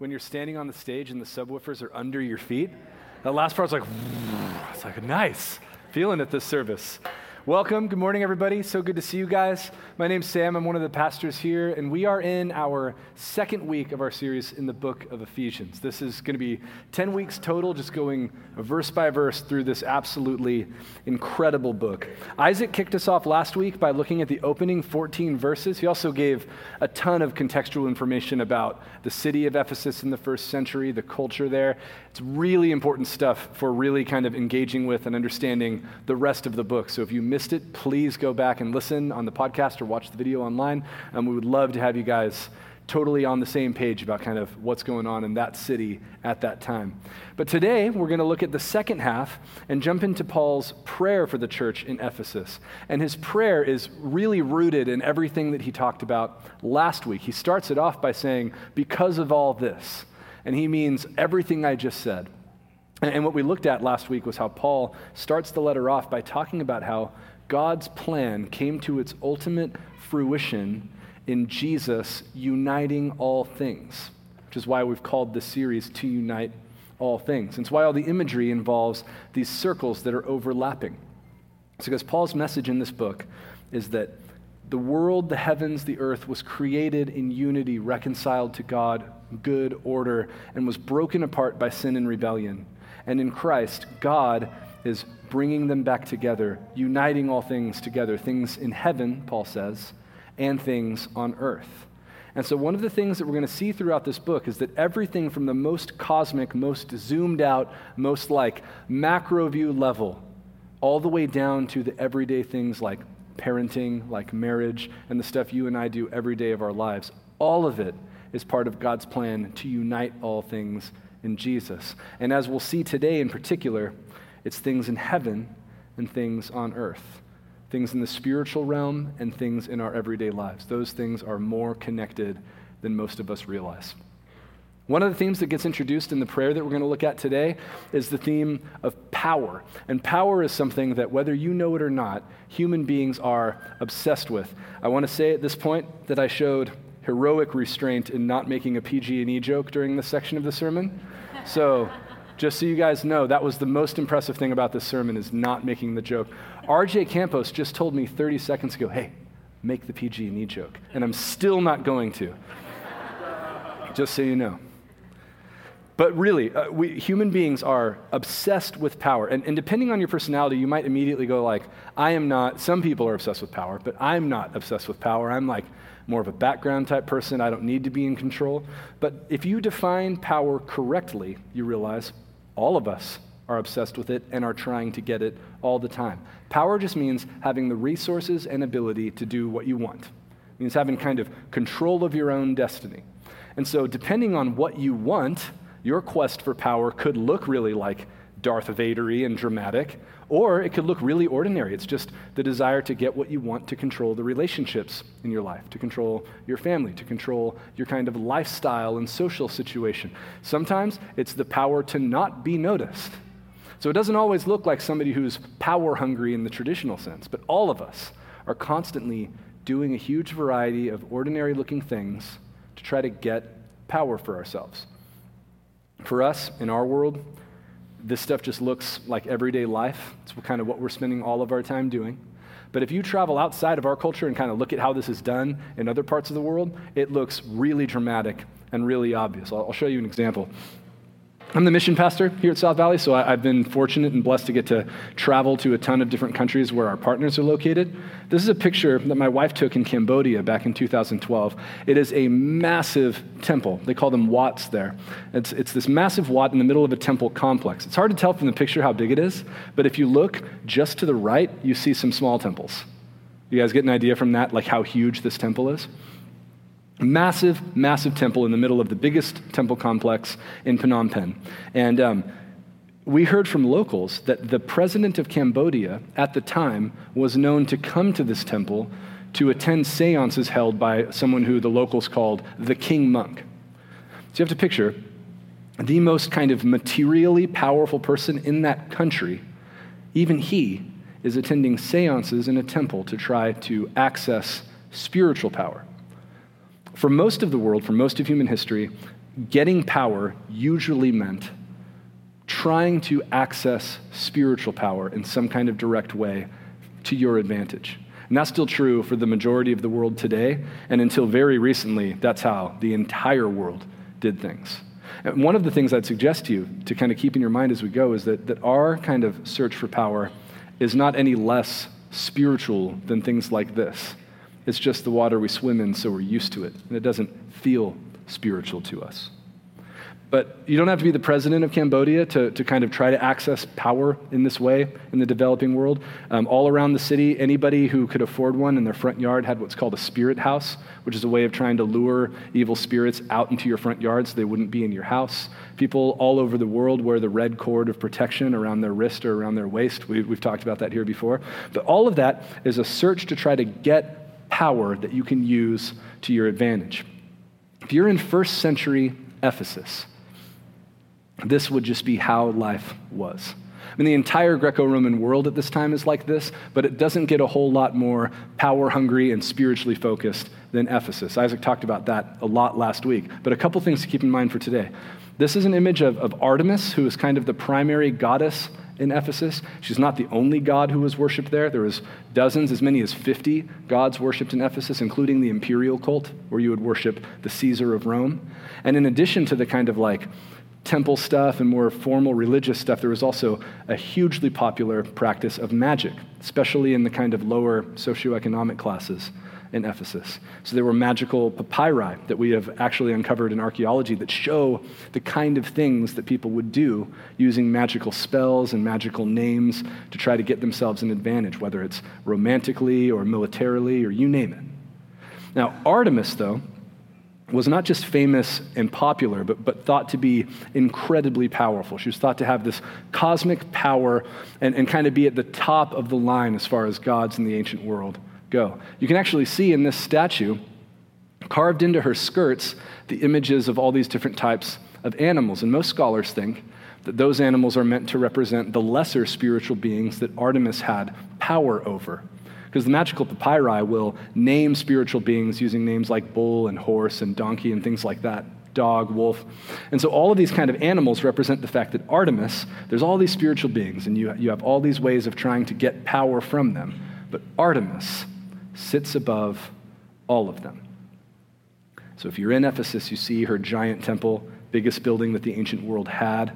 when you're standing on the stage and the subwoofers are under your feet. That last part's like, it's like nice. Feeling at this service. Welcome. Good morning, everybody. So good to see you guys. My name's Sam. I'm one of the pastors here, and we are in our second week of our series in the book of Ephesians. This is going to be 10 weeks total, just going verse by verse through this absolutely incredible book. Isaac kicked us off last week by looking at the opening 14 verses. He also gave a ton of contextual information about the city of Ephesus in the first century, the culture there. It's really important stuff for really kind of engaging with and understanding the rest of the book. So if you missed it, please go back and listen on the podcast or watch the video online. And we would love to have you guys totally on the same page about kind of what's going on in that city at that time. But today, we're going to look at the second half and jump into Paul's prayer for the church in Ephesus. And his prayer is really rooted in everything that he talked about last week. He starts it off by saying, Because of all this. And he means everything I just said. And what we looked at last week was how Paul starts the letter off by talking about how God's plan came to its ultimate fruition in Jesus uniting all things, which is why we've called this series To Unite All Things. And it's why all the imagery involves these circles that are overlapping. It's because Paul's message in this book is that the world, the heavens, the earth was created in unity, reconciled to God, good order, and was broken apart by sin and rebellion. And in Christ, God is bringing them back together, uniting all things together, things in heaven, Paul says, and things on earth. And so, one of the things that we're going to see throughout this book is that everything from the most cosmic, most zoomed out, most like macro view level, all the way down to the everyday things like parenting, like marriage, and the stuff you and I do every day of our lives, all of it is part of God's plan to unite all things in Jesus. And as we'll see today in particular, it's things in heaven and things on earth, things in the spiritual realm and things in our everyday lives. Those things are more connected than most of us realize. One of the themes that gets introduced in the prayer that we're going to look at today is the theme of power. And power is something that, whether you know it or not, human beings are obsessed with. I want to say at this point that I showed heroic restraint in not making a PG&E joke during this section of the sermon. So just so you guys know, that was the most impressive thing about this sermon is not making the joke. RJ Campos just told me 30 seconds ago, hey, make the PG&E joke. And I'm still not going to. just so you know. But really, uh, we, human beings are obsessed with power. And, and depending on your personality, you might immediately go like, I am not, some people are obsessed with power, but I'm not obsessed with power. I'm like more of a background type person. I don't need to be in control. But if you define power correctly, you realize all of us are obsessed with it and are trying to get it all the time. Power just means having the resources and ability to do what you want. It means having kind of control of your own destiny. And so, depending on what you want, your quest for power could look really like Darth Vadery and dramatic, or it could look really ordinary. It's just the desire to get what you want to control the relationships in your life, to control your family, to control your kind of lifestyle and social situation. Sometimes it's the power to not be noticed. So it doesn't always look like somebody who's power hungry in the traditional sense, but all of us are constantly doing a huge variety of ordinary looking things to try to get power for ourselves. For us, in our world, this stuff just looks like everyday life. It's kind of what we're spending all of our time doing. But if you travel outside of our culture and kind of look at how this is done in other parts of the world, it looks really dramatic and really obvious. I'll, show you an example. I'm the mission pastor here at South Valley, so I, have been fortunate and blessed to get to travel to a ton of different countries where our partners are located. This is a picture that my wife took in Cambodia back in 2012. It is a massive temple. They call them wats there. It's, it's this massive wat in the middle of a temple complex. It's hard to tell from the picture how big it is, but if you look just to the right, you see some small temples. You guys get an idea from that, like how huge this temple is? Massive, massive temple in the middle of the biggest temple complex in Phnom Penh. And um, we heard from locals that the president of Cambodia at the time was known to come to this temple to attend seances held by someone who the locals called the king monk. So you have to picture the most kind of materially powerful person in that country, even he is attending seances in a temple to try to access spiritual power. For most of the world, for most of human history, getting power usually meant trying to access spiritual power in some kind of direct way to your advantage. And that's still true for the majority of the world today. And until very recently, that's how the entire world did things. And one of the things I'd suggest to you to kind of keep in your mind as we go is that, that our kind of search for power is not any less spiritual than things like this. It's just the water we swim in, so we're used to it. And it doesn't feel spiritual to us. But you don't have to be the president of Cambodia to, to kind of try to access power in this way in the developing world. Um, all around the city, anybody who could afford one in their front yard had what's called a spirit house, which is a way of trying to lure evil spirits out into your front yard so they wouldn't be in your house. People all over the world wear the red cord of protection around their wrist or around their waist. We, we've talked about that here before. But all of that is a search to try to get power that you can use to your advantage. If you're in first century Ephesus, this would just be how life was. I mean, the entire Greco Roman world at this time is like this, but it doesn't get a whole lot more power hungry and spiritually focused than Ephesus. Isaac talked about that a lot last week. But a couple things to keep in mind for today. This is an image of, of Artemis, who is kind of the primary goddess in Ephesus. She's not the only god who was worshipped there. There was dozens, as many as 50 gods worshipped in Ephesus, including the imperial cult, where you would worship the Caesar of Rome. And in addition to the kind of like temple stuff and more formal religious stuff, there was also a hugely popular practice of magic, especially in the kind of lower socioeconomic classes in Ephesus. So there were magical papyri that we have actually uncovered in archaeology that show the kind of things that people would do using magical spells and magical names to try to get themselves an advantage, whether it's romantically or militarily or you name it. Now, Artemis, though, was not just famous and popular, but, but thought to be incredibly powerful. She was thought to have this cosmic power and, and kind of be at the top of the line as far as gods in the ancient world go. You can actually see in this statue, carved into her skirts, the images of all these different types of animals. And most scholars think that those animals are meant to represent the lesser spiritual beings that Artemis had power over. Because the magical papyri will name spiritual beings using names like bull and horse and donkey and things like that dog, wolf. And so all of these kind of animals represent the fact that Artemis, there's all these spiritual beings, and you, you have all these ways of trying to get power from them. But Artemis sits above all of them. So if you're in Ephesus, you see her giant temple, biggest building that the ancient world had,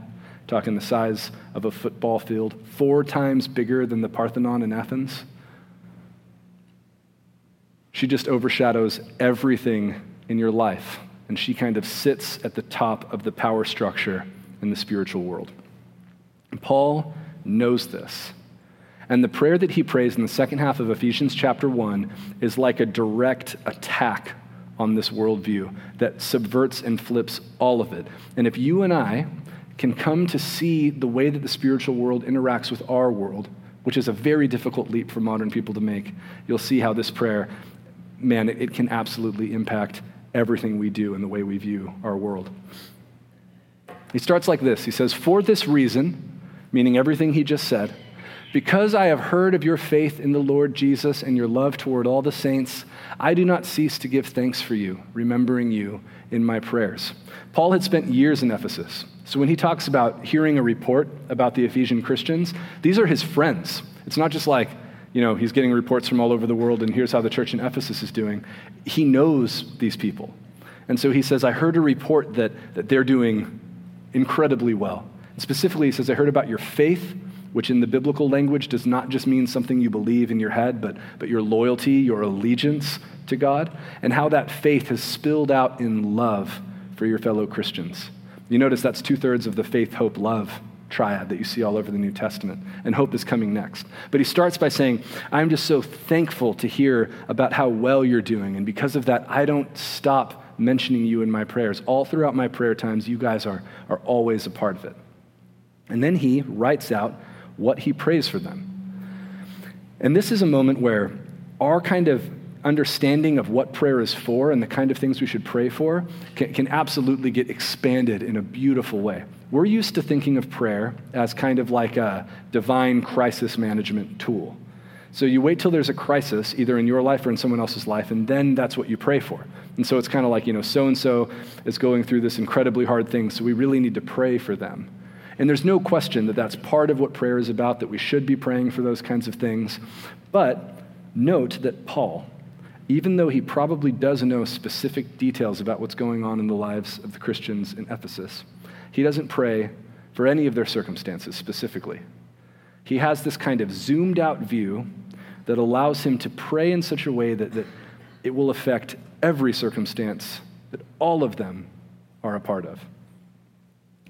talking the size of a football field, four times bigger than the Parthenon in Athens. She just overshadows everything in your life, and she kind of sits at the top of the power structure in the spiritual world. And Paul knows this. And the prayer that he prays in the second half of Ephesians chapter 1 is like a direct attack on this worldview that subverts and flips all of it. And if you and I can come to see the way that the spiritual world interacts with our world, which is a very difficult leap for modern people to make, you'll see how this prayer man, it, can absolutely impact everything we do and the way we view our world. He starts like this He says, For this reason, meaning everything he just said, because I have heard of your faith in the Lord Jesus and your love toward all the saints, I do not cease to give thanks for you, remembering you in my prayers. Paul had spent years in Ephesus. So when he talks about hearing a report about the Ephesian Christians, these are his friends. It's not just like, you know, he's getting reports from all over the world, and here's how the church in Ephesus is doing. He knows these people. And so he says, I heard a report that, that they're doing incredibly well. And specifically, he says, I heard about your faith, which in the biblical language does not just mean something you believe in your head, but, but your loyalty, your allegiance to God, and how that faith has spilled out in love for your fellow Christians. You notice that's two thirds of the faith, hope, love triad that you see all over the New Testament. And hope is coming next. But he starts by saying, I'm just so thankful to hear about how well you're doing. And because of that, I don't stop mentioning you in my prayers. All throughout my prayer times, you guys are, are always a part of it. And then he writes out what he prays for them. And this is a moment where our kind of understanding of what prayer is for and the kind of things we should pray for can, can absolutely get expanded in a beautiful way. We're used to thinking of prayer as kind of like a divine crisis management tool. So you wait till there's a crisis, either in your life or in someone else's life, and then that's what you pray for. And so it's kind of like, you know, so and so is going through this incredibly hard thing, so we really need to pray for them. And there's no question that that's part of what prayer is about, that we should be praying for those kinds of things. But note that Paul, even though he probably does know specific details about what's going on in the lives of the Christians in Ephesus, he doesn't pray for any of their circumstances specifically. He has this kind of zoomed out view that allows him to pray in such a way that, that it will affect every circumstance that all of them are a part of.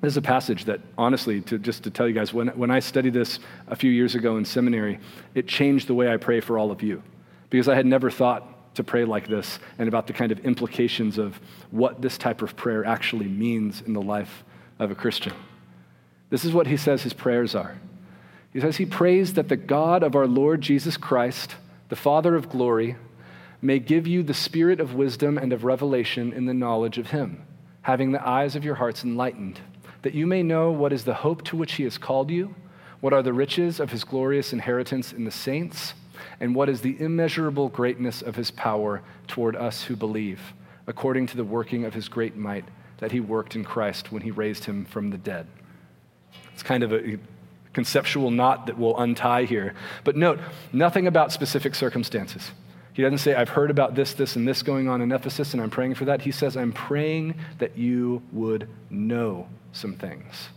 This is a passage that, honestly, to, just to tell you guys, when, when I studied this a few years ago in seminary, it changed the way I pray for all of you. Because I had never thought to pray like this and about the kind of implications of what this type of prayer actually means in the life of a Christian. This is what he says his prayers are. He says he prays that the God of our Lord Jesus Christ, the Father of glory, may give you the spirit of wisdom and of revelation in the knowledge of him, having the eyes of your hearts enlightened, that you may know what is the hope to which he has called you, what are the riches of his glorious inheritance in the saints, and what is the immeasurable greatness of his power toward us who believe, according to the working of his great might that he worked in Christ when he raised him from the dead. It's kind of a conceptual knot that we'll untie here. But note, nothing about specific circumstances. He doesn't say, I've heard about this, this, and this going on in Ephesus, and I'm praying for that. He says, I'm praying that you would know some things.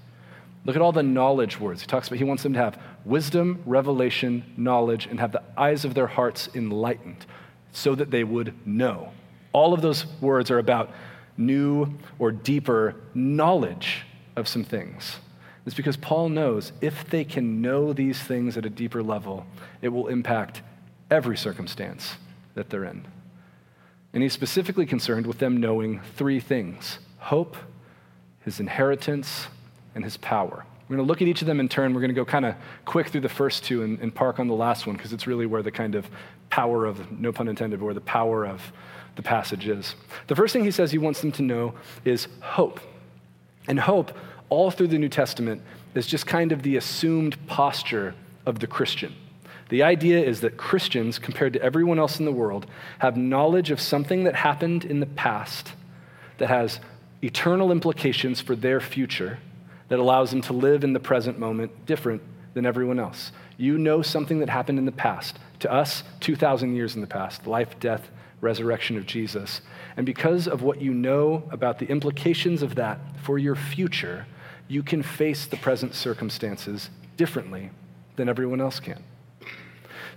Look at all the knowledge words. He talks about he wants them to have wisdom, revelation, knowledge, and have the eyes of their hearts enlightened so that they would know. All of those words are about new or deeper knowledge of some things. It's because Paul knows if they can know these things at a deeper level, it will impact every circumstance that they're in. And he's specifically concerned with them knowing three things hope, his inheritance, and his power. We're going to look at each of them in turn. We're going to go kind of quick through the first two and, and park on the last one because it's really where the kind of power of, no pun intended, where the power of the passage is. The first thing he says he wants them to know is hope. And hope, all through the New Testament, is just kind of the assumed posture of the Christian. The idea is that Christians, compared to everyone else in the world, have knowledge of something that happened in the past that has eternal implications for their future that allows them to live in the present moment different than everyone else. You know something that happened in the past. To us, 2,000 years in the past life, death, resurrection of Jesus. And because of what you know about the implications of that for your future, you can face the present circumstances differently than everyone else can.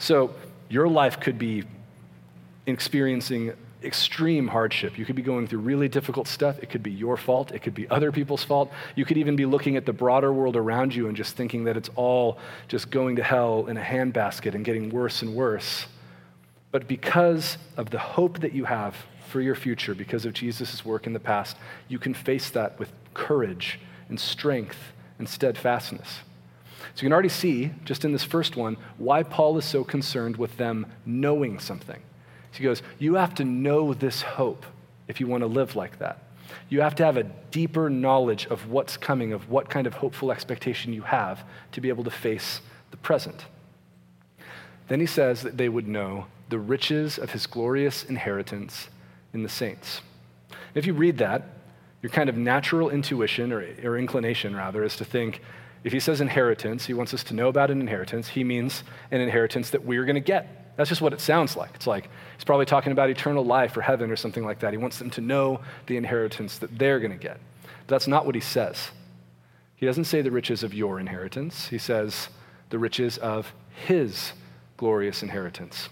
So, your life could be experiencing extreme hardship. You could be going through really difficult stuff. It could be your fault. It could be other people's fault. You could even be looking at the broader world around you and just thinking that it's all just going to hell in a handbasket and getting worse and worse. But because of the hope that you have for your future, because of Jesus' work in the past, you can face that with courage and strength and steadfastness. So you can already see, just in this first one, why Paul is so concerned with them knowing something. So he goes, You have to know this hope if you want to live like that. You have to have a deeper knowledge of what's coming, of what kind of hopeful expectation you have to be able to face the present. Then he says that they would know the riches of his glorious inheritance in the saints. If you read that, your kind of natural intuition or, or inclination, rather, is to think if he says inheritance, he wants us to know about an inheritance, he means an inheritance that we're going to get. That's just what it sounds like. It's like he's probably talking about eternal life or heaven or something like that. He wants them to know the inheritance that they're going to get. But that's not what he says. He doesn't say the riches of your inheritance, he says the riches of his glorious inheritance.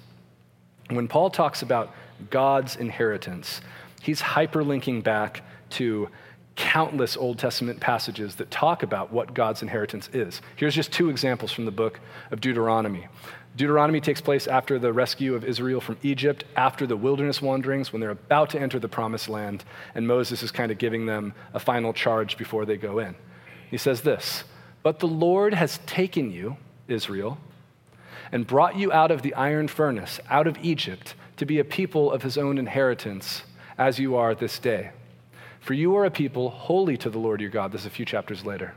When Paul talks about God's inheritance, he's hyperlinking back to countless Old Testament passages that talk about what God's inheritance is. Here's just two examples from the book of Deuteronomy. Deuteronomy takes place after the rescue of Israel from Egypt, after the wilderness wanderings, when they're about to enter the promised land, and Moses is kind of giving them a final charge before they go in. He says this But the Lord has taken you, Israel, and brought you out of the iron furnace, out of Egypt, to be a people of his own inheritance, as you are this day. For you are a people holy to the Lord your God. This is a few chapters later.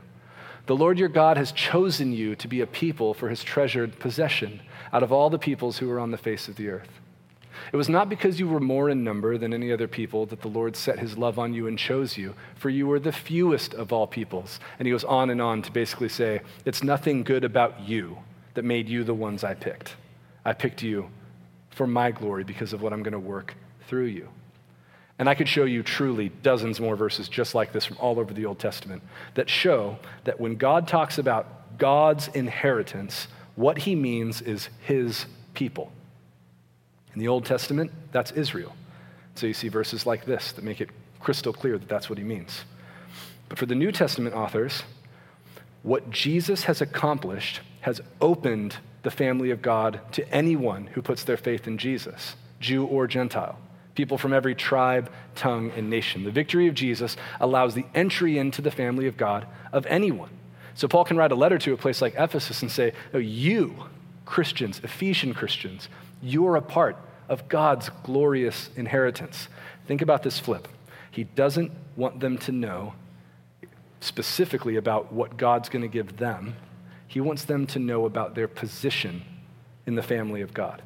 The Lord your God has chosen you to be a people for his treasured possession out of all the peoples who are on the face of the earth. It was not because you were more in number than any other people that the Lord set his love on you and chose you, for you were the fewest of all peoples. And he goes on and on to basically say, It's nothing good about you that made you the ones I picked. I picked you for my glory because of what I'm going to work through you. And I could show you truly dozens more verses just like this from all over the Old Testament that show that when God talks about God's inheritance, what he means is his people. In the Old Testament, that's Israel. So you see verses like this that make it crystal clear that that's what he means. But for the New Testament authors, what Jesus has accomplished has opened the family of God to anyone who puts their faith in Jesus, Jew or Gentile, people from every tribe, tongue, and nation. The victory of Jesus allows the entry into the family of God of anyone. So Paul can write a letter to a place like Ephesus and say, oh, You, Christians, Ephesian Christians, you're a part of God's glorious inheritance. Think about this flip. He doesn't want them to know specifically about what God's going to give them, He wants them to know about their position in the family of God.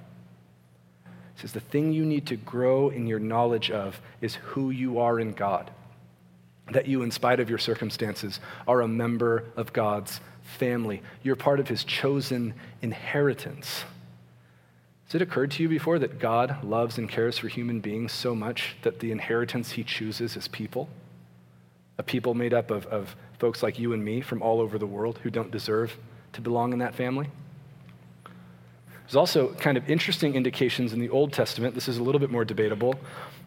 Says, The thing you need to grow in your knowledge of is who you are in God. That you, in spite of your circumstances, are a member of God's family. You're part of His chosen inheritance. Has it occurred to you before that God loves and cares for human beings so much that the inheritance he chooses is people? A people made up of, of folks like you and me from all over the world who don't deserve to belong in that family? There's also kind of interesting indications in the Old Testament, this is a little bit more debatable,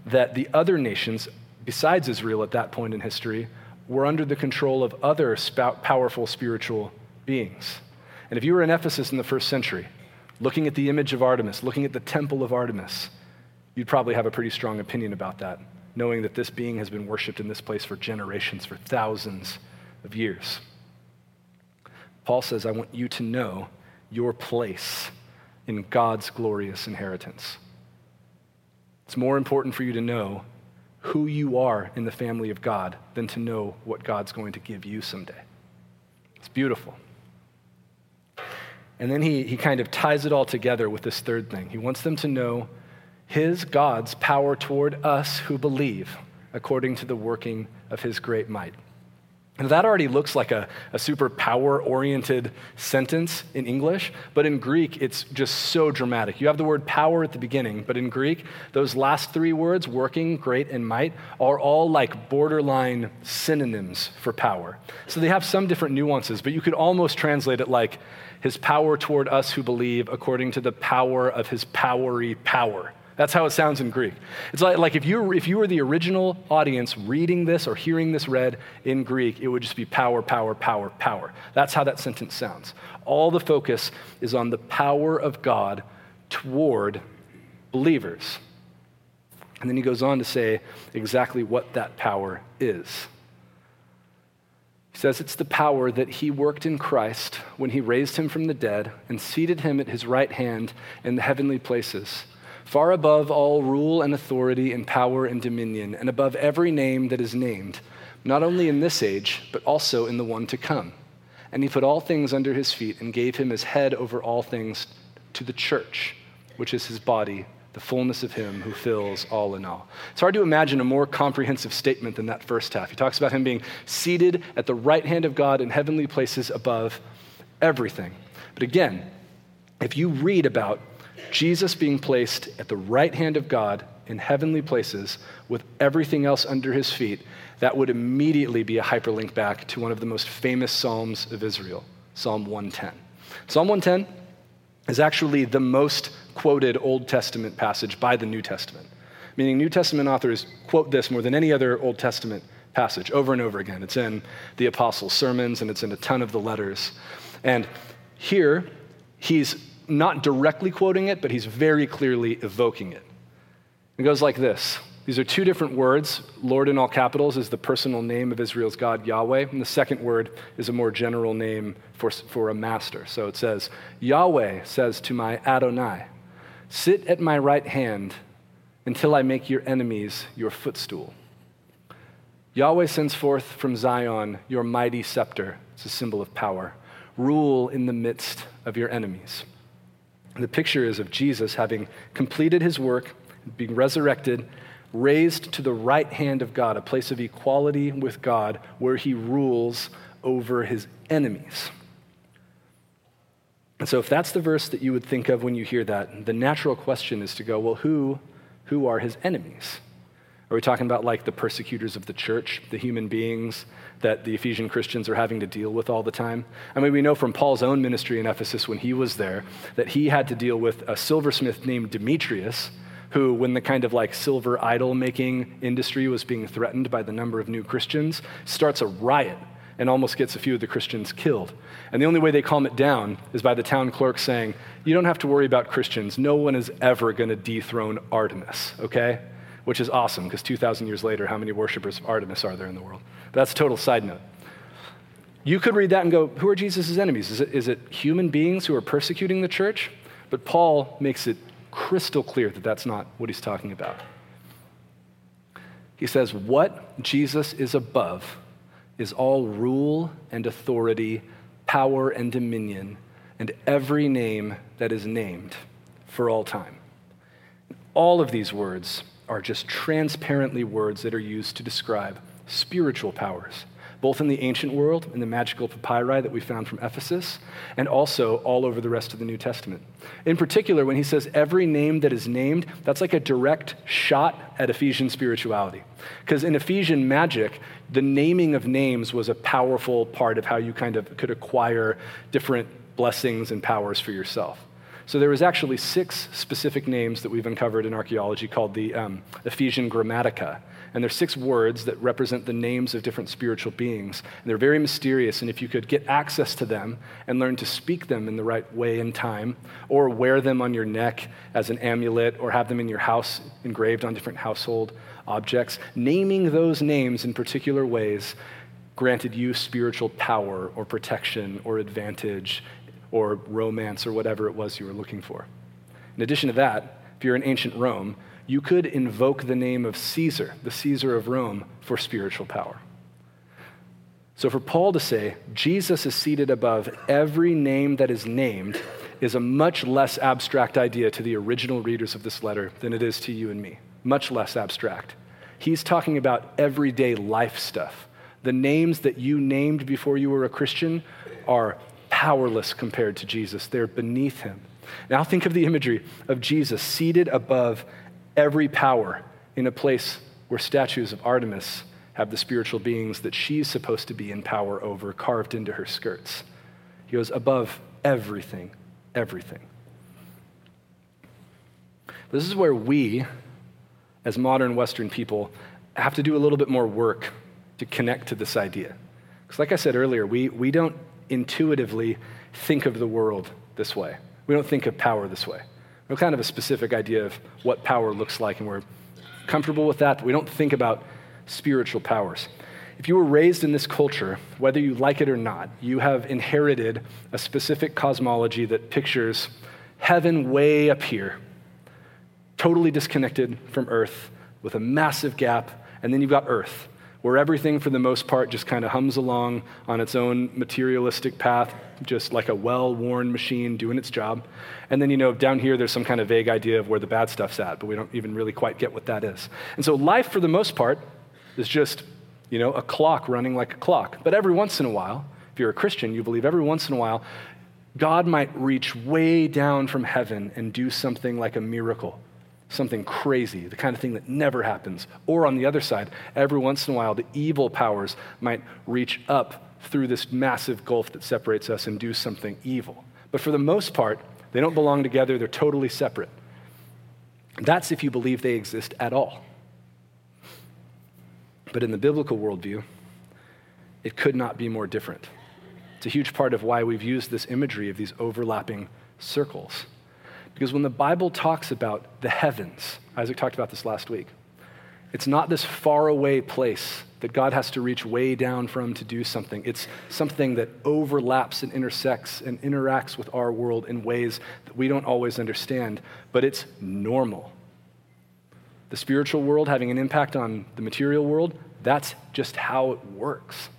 that the other nations, besides Israel at that point in history, were under the control of other powerful spiritual beings. And if you were in Ephesus in the first century, looking at the image of Artemis, looking at the temple of Artemis, you'd probably have a pretty strong opinion about that, knowing that this being has been worshiped in this place for generations, for thousands of years. Paul says, I want you to know your place in God's glorious inheritance. It's more important for you to know who you are in the family of God than to know what God's going to give you someday. It's beautiful. And then he, he kind of ties it all together with this third thing. He wants them to know his, God's, power toward us who believe according to the working of his great might. And that already looks like a, a super power oriented sentence in English, but in Greek, it's just so dramatic. You have the word power at the beginning, but in Greek, those last three words, working, great, and might, are all like borderline synonyms for power. So they have some different nuances, but you could almost translate it like his power toward us who believe according to the power of his powery power. That's how it sounds in Greek. It's like, like if, you if you were the original audience reading this or hearing this read in Greek, it would just be power, power, power, power. That's how that sentence sounds. All the focus is on the power of God toward believers. And then he goes on to say exactly what that power is. He says it's the power that he worked in Christ when he raised him from the dead and seated him at his right hand in the heavenly places, far above all rule and authority and power and dominion, and above every name that is named, not only in this age, but also in the one to come. And he put all things under his feet and gave him as head over all things to the church, which is his body the fullness of him who fills all in all. It's hard to imagine a more comprehensive statement than that first half. He talks about him being seated at the right hand of God in heavenly places above everything. But again, if you read about Jesus being placed at the right hand of God in heavenly places with everything else under his feet, that would immediately be a hyperlink back to one of the most famous Psalms of Israel, Psalm 110. Psalm 110 is actually the most quoted Old Testament passage by the New Testament. Meaning, New Testament authors quote this more than any other Old Testament passage over and over again. It's in the apostles' sermons and it's in a ton of the letters. And here, he's not directly quoting it, but he's very clearly evoking it. It goes like this these are two different words. Lord in all capitals is the personal name of Israel's God, Yahweh. And the second word is a more general name for, for a master. So it says, Yahweh says to my Adonai, Sit at my right hand until I make your enemies your footstool. Yahweh sends forth from Zion your mighty scepter. It's a symbol of power. Rule in the midst of your enemies. The picture is of Jesus having completed his work, being resurrected, raised to the right hand of God, a place of equality with God where he rules over his enemies. And so, if that's the verse that you would think of when you hear that, the natural question is to go, well, who, who are his enemies? Are we talking about like the persecutors of the church, the human beings that the Ephesian Christians are having to deal with all the time? I mean, we know from Paul's own ministry in Ephesus when he was there that he had to deal with a silversmith named Demetrius, who, when the kind of like silver idol making industry was being threatened by the number of new Christians, starts a riot and almost gets a few of the Christians killed. And the only way they calm it down is by the town clerk saying, You don't have to worry about Christians. No one is ever going to dethrone Artemis, okay? Which is awesome because 2,000 years later, how many worshippers of Artemis are there in the world? But that's a total side note. You could read that and go, Who are Jesus' enemies? Is it, is it human beings who are persecuting the church? But Paul makes it crystal clear that that's not what he's talking about. He says, What Jesus is above is all rule and authority, power and dominion, and every name that is named for all time. All of these words are just transparently words that are used to describe spiritual powers both in the ancient world, in the magical papyri that we found from Ephesus, and also all over the rest of the New Testament. In particular, when he says every name that is named, that's like a direct shot at Ephesian spirituality. Because in Ephesian magic, the naming of names was a powerful part of how you kind of could acquire different blessings and powers for yourself. So there was actually six specific names that we've uncovered in archaeology called the um, Ephesian Grammatica. And they're six words that represent the names of different spiritual beings. And they're very mysterious. And if you could get access to them and learn to speak them in the right way and time, or wear them on your neck as an amulet, or have them in your house engraved on different household objects, naming those names in particular ways granted you spiritual power or protection or advantage or romance or whatever it was you were looking for. In addition to that, if you're in ancient Rome, you could invoke the name of Caesar, the Caesar of Rome, for spiritual power. So for Paul to say, Jesus is seated above every name that is named, is a much less abstract idea to the original readers of this letter than it is to you and me. Much less abstract. He's talking about everyday life stuff. The names that you named before you were a Christian are powerless compared to Jesus, they're beneath him. Now think of the imagery of Jesus seated above every power in a place where statues of Artemis have the spiritual beings that she's supposed to be in power over carved into her skirts. He goes above everything, everything. This is where we, as modern Western people, have to do a little bit more work to connect to this idea. Because, like I said earlier, we, we don't intuitively think of the world this way. We don't think of power this way. We have kind of a specific idea of what power looks like, and we're comfortable with that, but we don't think about spiritual powers. If you were raised in this culture, whether you like it or not, you have inherited a specific cosmology that pictures heaven way up here, totally disconnected from earth, with a massive gap, and then you've got earth, where everything, for the most part, just kind of hums along on its own materialistic path, just like a well worn machine doing its job. And then, you know, down here, there's some kind of vague idea of where the bad stuff's at, but we don't even really quite get what that is. And so, life, for the most part, is just, you know, a clock running like a clock. But every once in a while, if you're a Christian, you believe every once in a while, God might reach way down from heaven and do something like a miracle something crazy, the kind of thing that never happens. Or on the other side, every once in a while, the evil powers might reach up through this massive gulf that separates us and do something evil. But for the most part, they don't belong together, they're totally separate. That's if you believe they exist at all. But in the biblical worldview, it could not be more different. It's a huge part of why we've used this imagery of these overlapping circles. Because when the Bible talks about the heavens, Isaac talked about this last week, it's not this faraway place that God has to reach way down from to do something. It's something that overlaps and intersects and interacts with our world in ways that we don't always understand, but it's normal. The spiritual world having an impact on the material world, that's just how it works.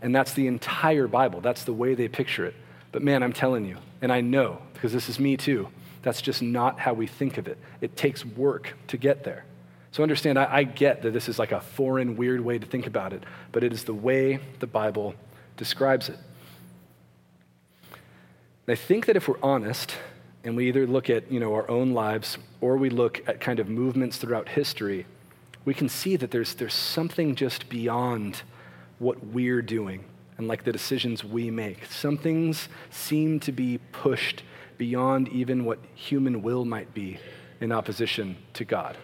And that's the entire Bible. That's the way they picture it. But man, I'm telling you, And I know, because this is me too, that's just not how we think of it. It takes work to get there. So understand, I, I, get that this is like a foreign, weird way to think about it, but it is the way the Bible describes it. And I think that if we're honest, and we either look at you know, our own lives or we look at kind of movements throughout history, we can see that there's, there's something just beyond what we're doing and like the decisions we make. Some things seem to be pushed beyond even what human will might be in opposition to God.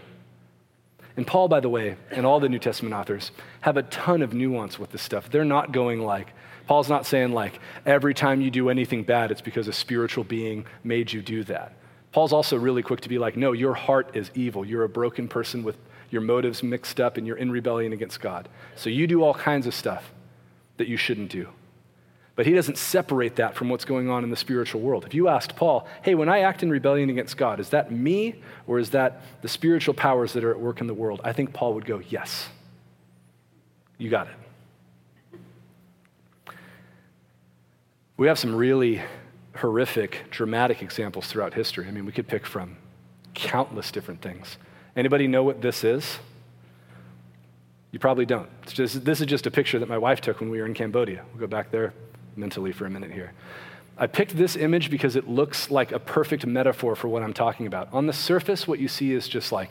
And Paul, by the way, and all the New Testament authors have a ton of nuance with this stuff. They're not going like, Paul's not saying like, every time you do anything bad, it's because a spiritual being made you do that. Paul's also really quick to be like, no, your heart is evil. You're a broken person with your motives mixed up and you're in rebellion against God. So you do all kinds of stuff that you shouldn't do. But he doesn't separate that from what's going on in the spiritual world. If you asked Paul, hey, when I act in rebellion against God, is that me or is that the spiritual powers that are at work in the world? I think Paul would go, yes. You got it. We have some really horrific, dramatic examples throughout history. I mean, we could pick from countless different things. Anybody know what this is? You probably don't. Just, this is just a picture that my wife took when we were in Cambodia. We'll go back there mentally for a minute here. I picked this image because it looks like a perfect metaphor for what I'm talking about. On the surface, what you see is just like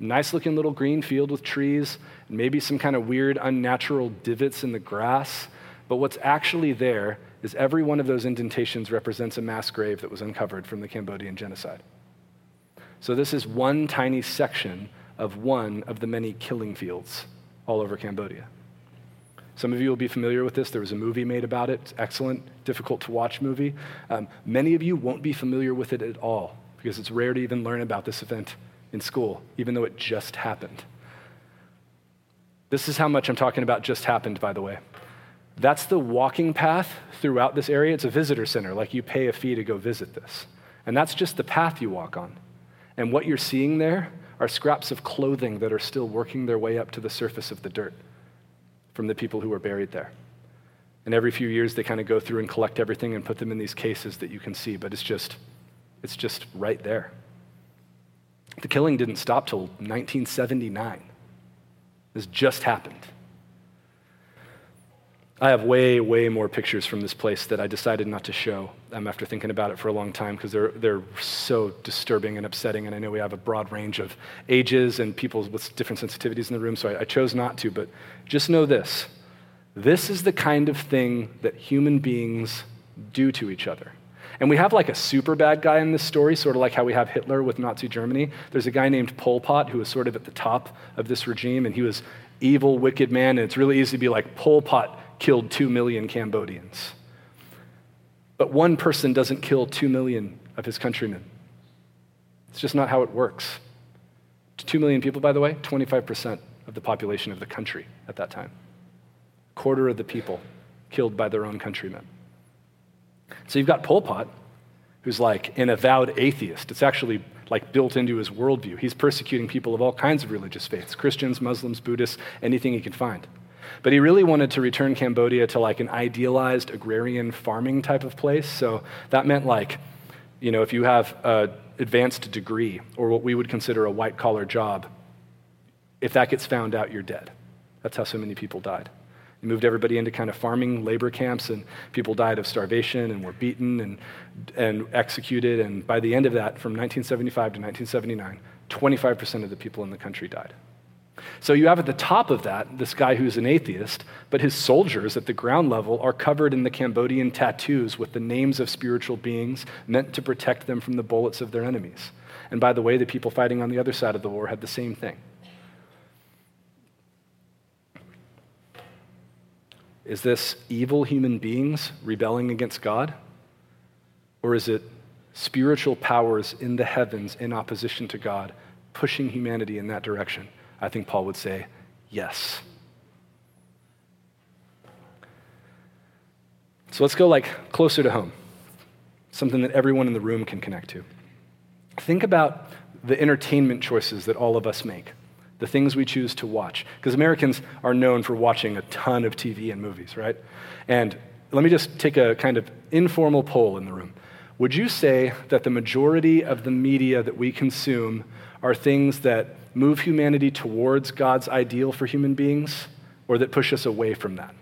a nice looking little green field with trees, and maybe some kind of weird, unnatural divots in the grass. But what's actually there is every one of those indentations represents a mass grave that was uncovered from the Cambodian genocide. So this is one tiny section of one of the many killing fields all over Cambodia. Some of you will be familiar with this. There was a movie made about it. It's excellent, difficult to watch movie. Um, many of you won't be familiar with it at all because it's rare to even learn about this event in school, even though it just happened. This is how much I'm talking about just happened, by the way. That's the walking path throughout this area. It's a visitor center, like you pay a fee to go visit this. And that's just the path you walk on. And what you're seeing there are scraps of clothing that are still working their way up to the surface of the dirt from the people who were buried there. And every few years they kind of go through and collect everything and put them in these cases that you can see, but it's just it's just right there. The killing didn't stop till 1979. This just happened. I have way, way more pictures from this place that I decided not to show um, after thinking about it for a long time because they're, they're so disturbing and upsetting. And I know we have a broad range of ages and people with different sensitivities in the room, so I, I chose not to. But just know this this is the kind of thing that human beings do to each other. And we have like a super bad guy in this story, sort of like how we have Hitler with Nazi Germany. There's a guy named Pol Pot who was sort of at the top of this regime, and he was evil, wicked man. And it's really easy to be like, Pol Pot killed 2 million Cambodians. But one person doesn't kill 2 million of his countrymen. It's just not how it works. 2 million people, by the way, 25% of the population of the country at that time. Quarter of the people killed by their own countrymen. So you've got Pol Pot, who's like an avowed atheist. It's actually like built into his worldview. He's persecuting people of all kinds of religious faiths Christians, Muslims, Buddhists, anything he can find. But he really wanted to return Cambodia to like an idealized agrarian farming type of place. So that meant like, you know, if you have an advanced degree or what we would consider a white collar job, if that gets found out, you're dead. That's how so many people died. He moved everybody into kind of farming labor camps, and people died of starvation and were beaten and, and executed. And by the end of that, from 1975 to 1979, 25% of the people in the country died. So you have at the top of that this guy who's an atheist, but his soldiers at the ground level are covered in the Cambodian tattoos with the names of spiritual beings meant to protect them from the bullets of their enemies. And by the way, the people fighting on the other side of the war had the same thing. Is this evil human beings rebelling against God? Or is it spiritual powers in the heavens in opposition to God pushing humanity in that direction? I think Paul would say, yes. So let's go like closer to home, something that everyone in the room can connect to. Think about the entertainment choices that all of us make, the things we choose to watch. Because Americans are known for watching a ton of TV and movies, right? And let me just take a kind of informal poll in the room. would you say that the majority of the media that we consume are things that move humanity towards God's ideal for human beings or that push us away from that?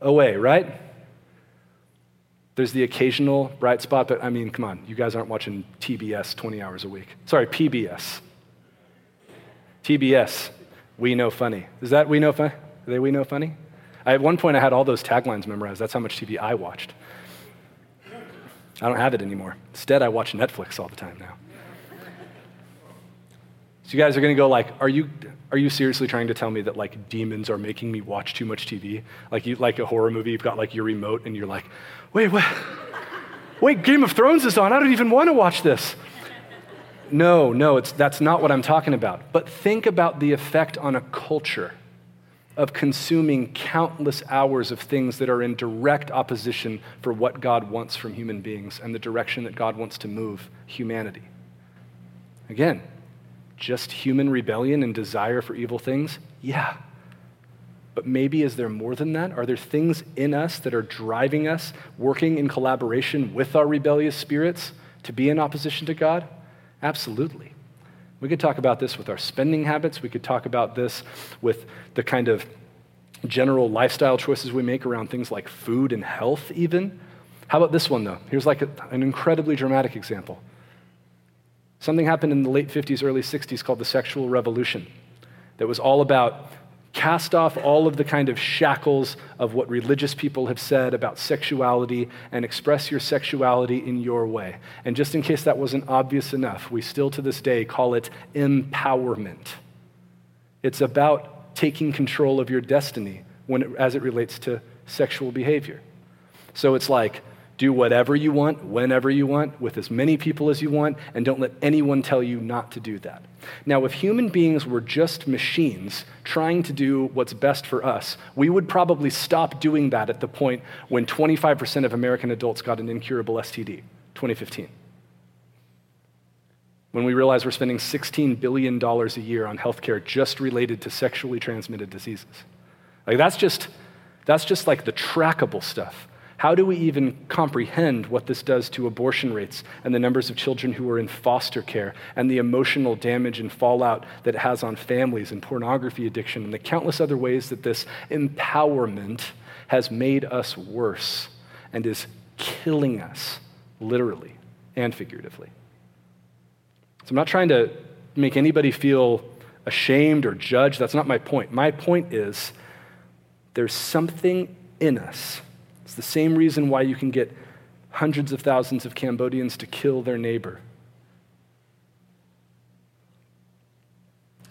Away, right? There's the occasional bright spot, but I mean, come on, you guys aren't watching TBS 20 hours a week. Sorry, PBS. TBS, we know funny. Is that we know funny? Are they we know funny? I, at one point, I had all those taglines memorized. That's how much TV I watched. I don't have it anymore. Instead, I watch Netflix all the time now. So you guys are going to go like, are you, are you seriously trying to tell me that like demons are making me watch too much TV? Like you like a horror movie, you've got like your remote and you're like, wait, what? Wait, Game of Thrones is on. I don't even want to watch this. No, no, it's, that's not what I'm talking about. But think about the effect on a culture of consuming countless hours of things that are in direct opposition for what God wants from human beings and the direction that God wants to move humanity. Again, just human rebellion and desire for evil things? Yeah. But maybe is there more than that? Are there things in us that are driving us, working in collaboration with our rebellious spirits to be in opposition to God? Absolutely. We could talk about this with our spending habits. We could talk about this with the kind of general lifestyle choices we make around things like food and health, even. How about this one, though? Here's like a, an incredibly dramatic example. Something happened in the late 50s, early 60s called the sexual revolution that was all about cast off all of the kind of shackles of what religious people have said about sexuality and express your sexuality in your way. And just in case that wasn't obvious enough, we still to this day call it empowerment. It's about taking control of your destiny when it, as it relates to sexual behavior. So it's like, do whatever you want, whenever you want, with as many people as you want, and don't let anyone tell you not to do that. Now, if human beings were just machines trying to do what's best for us, we would probably stop doing that at the point when 25% of American adults got an incurable STD, 2015. When we realize we're spending $16 billion a year on healthcare just related to sexually transmitted diseases. Like, that's just, that's just like the trackable stuff. How do we even comprehend what this does to abortion rates and the numbers of children who are in foster care and the emotional damage and fallout that it has on families and pornography addiction and the countless other ways that this empowerment has made us worse and is killing us, literally and figuratively? So I'm not trying to make anybody feel ashamed or judged. That's not my point. My point is there's something in us it's the same reason why you can get hundreds of thousands of Cambodians to kill their neighbor.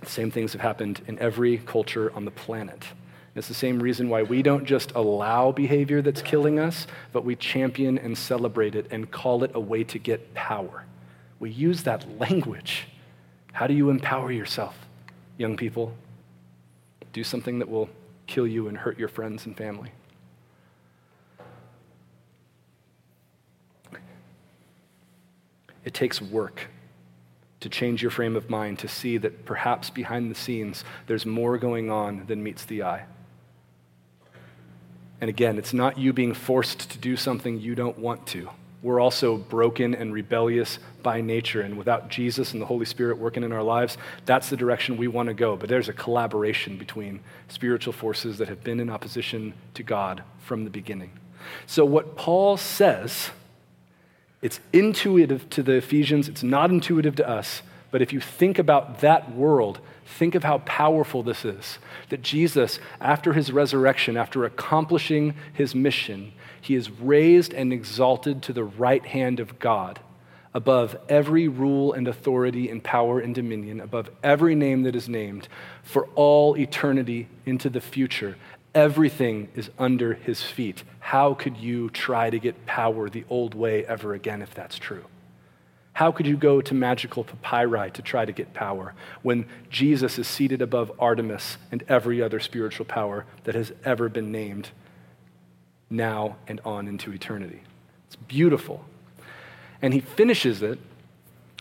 The same things have happened in every culture on the planet. It's the same reason why we don't just allow behavior that's killing us, but we champion and celebrate it and call it a way to get power. We use that language. How do you empower yourself, young people? Do something that will kill you and hurt your friends and family. It takes work to change your frame of mind to see that perhaps behind the scenes there's more going on than meets the eye. And again, it's not you being forced to do something you don't want to. We're also broken and rebellious by nature, and without Jesus and the Holy Spirit working in our lives, that's the direction we want to go. But there's a collaboration between spiritual forces that have been in opposition to God from the beginning. So, what Paul says it's intuitive to the Ephesians, it's not intuitive to us. But if you think about that world, think of how powerful this is. That Jesus, after his resurrection, after accomplishing his mission, he is raised and exalted to the right hand of God, above every rule and authority and power and dominion, above every name that is named, for all eternity into the future. Everything is under his feet. How could you try to get power the old way ever again if that's true? How could you go to magical papyri to try to get power when Jesus is seated above Artemis and every other spiritual power that has ever been named now and on into eternity? It's beautiful. And he finishes it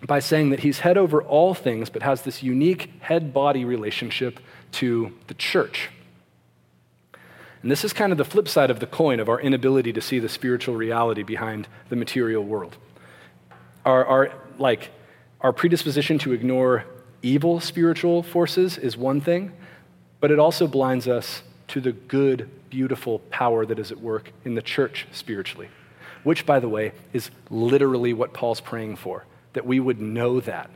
by saying that he's head over all things, but has this unique head body relationship to the church. And this is kind of the flip side of the coin of our inability to see the spiritual reality behind the material world. Our, our, like, our predisposition to ignore evil spiritual forces is one thing, but it also blinds us to the good, beautiful power that is at work in the church spiritually, which, by the way, is literally what Paul's praying for, that we would know that.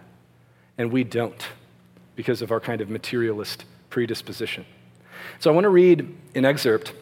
And we don't because of our kind of materialist predisposition. So I want to read an excerpt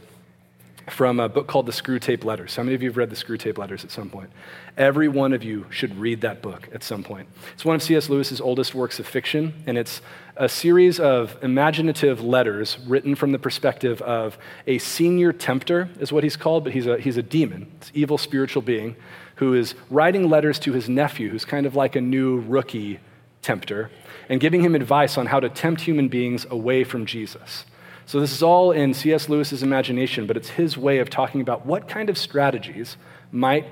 from a book called The Screwtape Letters. How many of you have read The Screwtape Letters at some point? Every one of you should read that book at some point. It's one of C.S. Lewis's oldest works of fiction, and it's a series of imaginative letters written from the perspective of a senior tempter, is what he's called, but he's a, he's a demon, it's evil spiritual being, who is writing letters to his nephew, who's kind of like a new rookie tempter, and giving him advice on how to tempt human beings away from Jesus. So, this is all in C.S. Lewis's imagination, but it's his way of talking about what kind of strategies might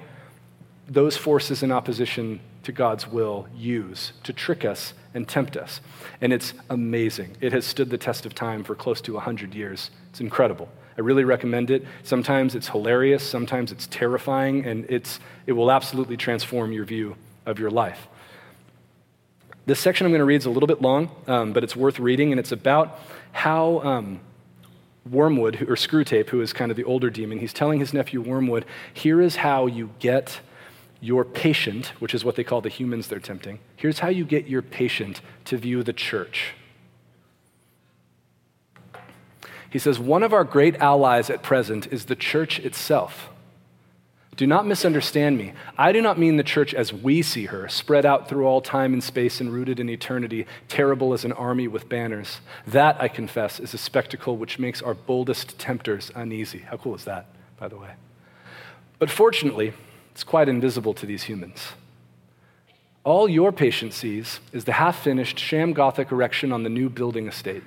those forces in opposition to God's will use to trick us and tempt us. And it's amazing. It has stood the test of time for close to 100 years. It's incredible. I really recommend it. Sometimes it's hilarious, sometimes it's terrifying, and it's, it will absolutely transform your view of your life. This section I'm going to read is a little bit long, um, but it's worth reading, and it's about how um, Wormwood, or Screwtape, who is kind of the older demon, he's telling his nephew Wormwood, here is how you get your patient, which is what they call the humans they're tempting, here's how you get your patient to view the church. He says, One of our great allies at present is the church itself. Do not misunderstand me. I do not mean the church as we see her, spread out through all time and space and rooted in eternity, terrible as an army with banners. That, I confess, is a spectacle which makes our boldest tempters uneasy. How cool is that, by the way? But fortunately, it's quite invisible to these humans. All your patient sees is the half finished sham Gothic erection on the new building estate.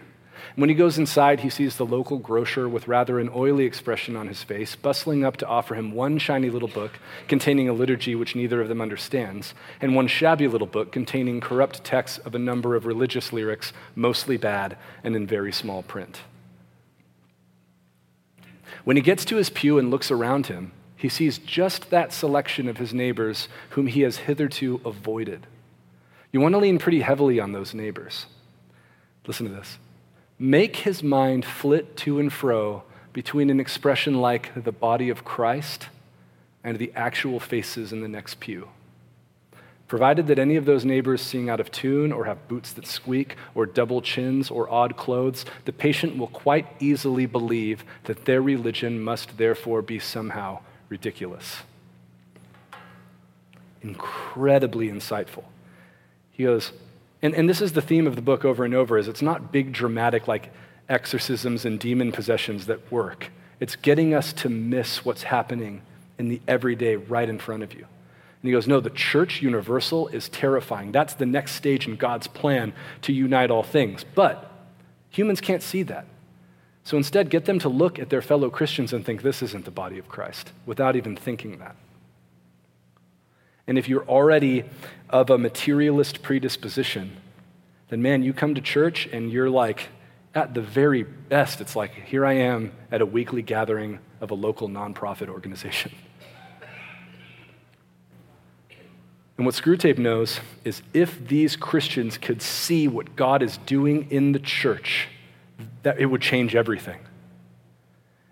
When he goes inside, he sees the local grocer with rather an oily expression on his face, bustling up to offer him one shiny little book containing a liturgy which neither of them understands, and one shabby little book containing corrupt texts of a number of religious lyrics, mostly bad and in very small print. When he gets to his pew and looks around him, he sees just that selection of his neighbors whom he has hitherto avoided. You want to lean pretty heavily on those neighbors. Listen to this make his mind flit to and fro between an expression like the body of Christ and the actual faces in the next pew. Provided that any of those neighbors sing out of tune or have boots that squeak or double chins or odd clothes, the patient will quite easily believe that their religion must therefore be somehow ridiculous. Incredibly insightful. He goes, and, and this is the theme of the book over and over is it's not big dramatic like exorcisms and demon possessions that work. It's getting us to miss what's happening in the everyday right in front of you. And he goes, No, the church universal is terrifying. That's the next stage in God's plan to unite all things. But humans can't see that. So instead, get them to look at their fellow Christians and think, This isn't the body of Christ, without even thinking that. And if you're already of a materialist predisposition, then man, you come to church and you're like, at the very best, it's like, here I am at a weekly gathering of a local nonprofit organization. And what Screwtape knows is if these Christians could see what God is doing in the church, that it would change everything.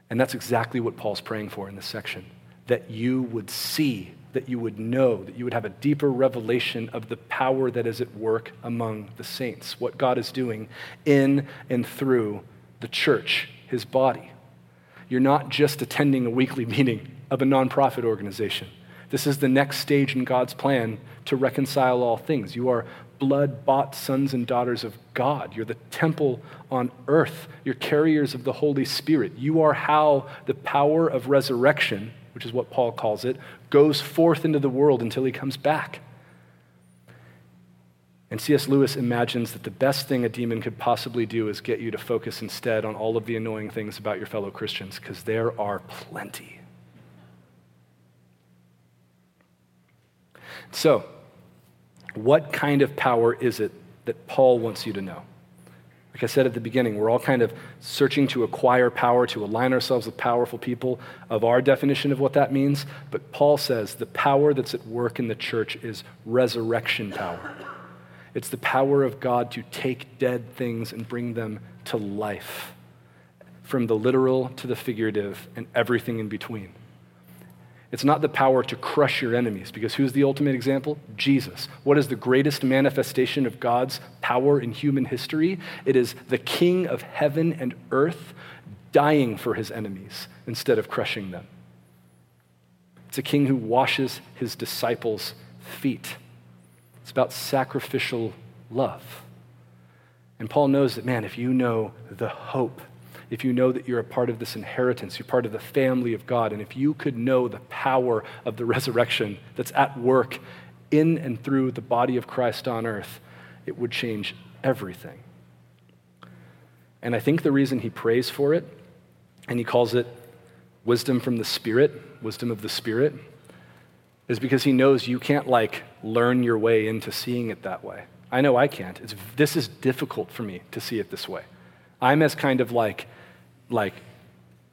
And that's exactly what Paul's praying for in this section that you would see that you would know, that you would have a deeper revelation of the power that is at work among the saints, what God is doing in and through the church, his body. You're not just attending a weekly meeting of a nonprofit organization. This is the next stage in God's plan to reconcile all things. You are blood bought sons and daughters of God. You're the temple on earth. You're carriers of the Holy Spirit. You are how the power of resurrection which is what Paul calls it, goes forth into the world until he comes back. And C.S. Lewis imagines that the best thing a demon could possibly do is get you to focus instead on all of the annoying things about your fellow Christians, because there are plenty. So, what kind of power is it that Paul wants you to know? Like I said at the beginning, we're all kind of searching to acquire power, to align ourselves with powerful people of our definition of what that means. But Paul says the power that's at work in the church is resurrection power. It's the power of God to take dead things and bring them to life, from the literal to the figurative and everything in between. It's not the power to crush your enemies, because who's the ultimate example? Jesus. What is the greatest manifestation of God's power in human history? It is the King of heaven and earth dying for his enemies instead of crushing them. It's a king who washes his disciples' feet. It's about sacrificial love. And Paul knows that, man, if you know the hope if you know that you're a part of this inheritance, you're part of the family of God, and if you could know the power of the resurrection that's at work in and through the body of Christ on earth, it would change everything. And I think the reason he prays for it, and he calls it wisdom from the Spirit, wisdom of the Spirit, is because he knows you can't like learn your way into seeing it that way. I know I can't. It's, this is difficult for me to see it this way. I'm as kind of like like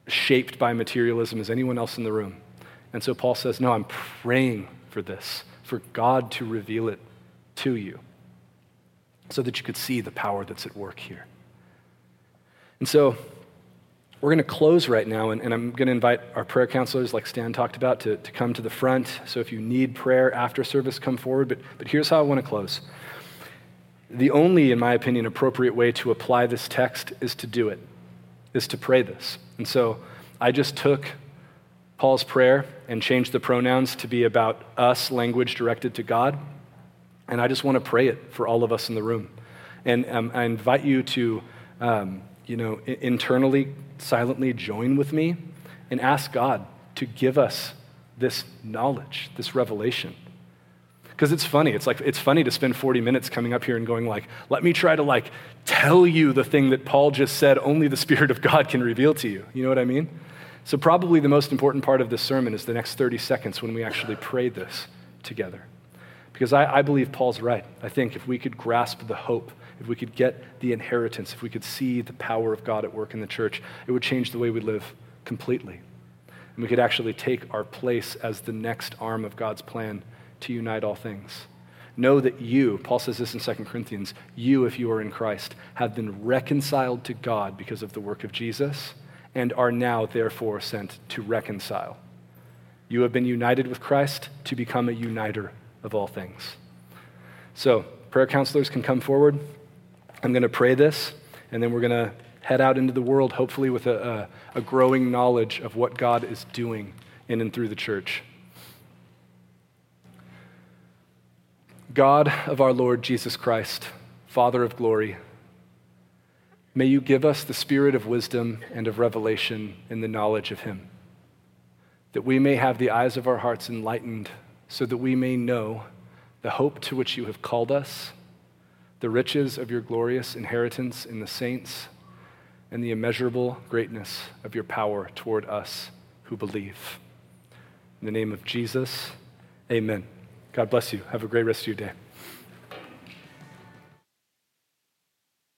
shaped by materialism as anyone else in the room. And so Paul says, No, I'm praying for this, for God to reveal it to you so that you could see the power that's at work here. And so we're going to close right now, and, and I'm going to invite our prayer counselors, like Stan talked about, to, to come to the front. So if you need prayer after service, come forward. But, but here's how I want to close. The only, in my opinion, appropriate way to apply this text is to do it is to pray this. And so I just took Paul's prayer and changed the pronouns to be about us, language directed to God. And I just want to pray it for all of us in the room. And um, I invite you to, um, you know, internally, silently join with me and ask God to give us this knowledge, this revelation. Because it's funny. It's like it's funny to spend 40 minutes coming up here and going like, let me try to like tell you the thing that Paul just said only the Spirit of God can reveal to you. You know what I mean? So probably the most important part of this sermon is the next 30 seconds when we actually pray this together. Because I, I believe Paul's right. I think if we could grasp the hope, if we could get the inheritance, if we could see the power of God at work in the church, it would change the way we live completely. And we could actually take our place as the next arm of God's plan to unite all things. Know that you, Paul says this in 2 Corinthians, you, if you are in Christ, have been reconciled to God because of the work of Jesus and are now, therefore, sent to reconcile. You have been united with Christ to become a uniter of all things. So, prayer counselors can come forward. I'm going to pray this, and then we're going to head out into the world, hopefully, with a, a, a growing knowledge of what God is doing in and through the church. God of our Lord Jesus Christ, Father of glory, may you give us the spirit of wisdom and of revelation in the knowledge of Him, that we may have the eyes of our hearts enlightened, so that we may know the hope to which you have called us, the riches of your glorious inheritance in the saints, and the immeasurable greatness of your power toward us who believe. In the name of Jesus, amen. God bless you. Have a great rest of your day.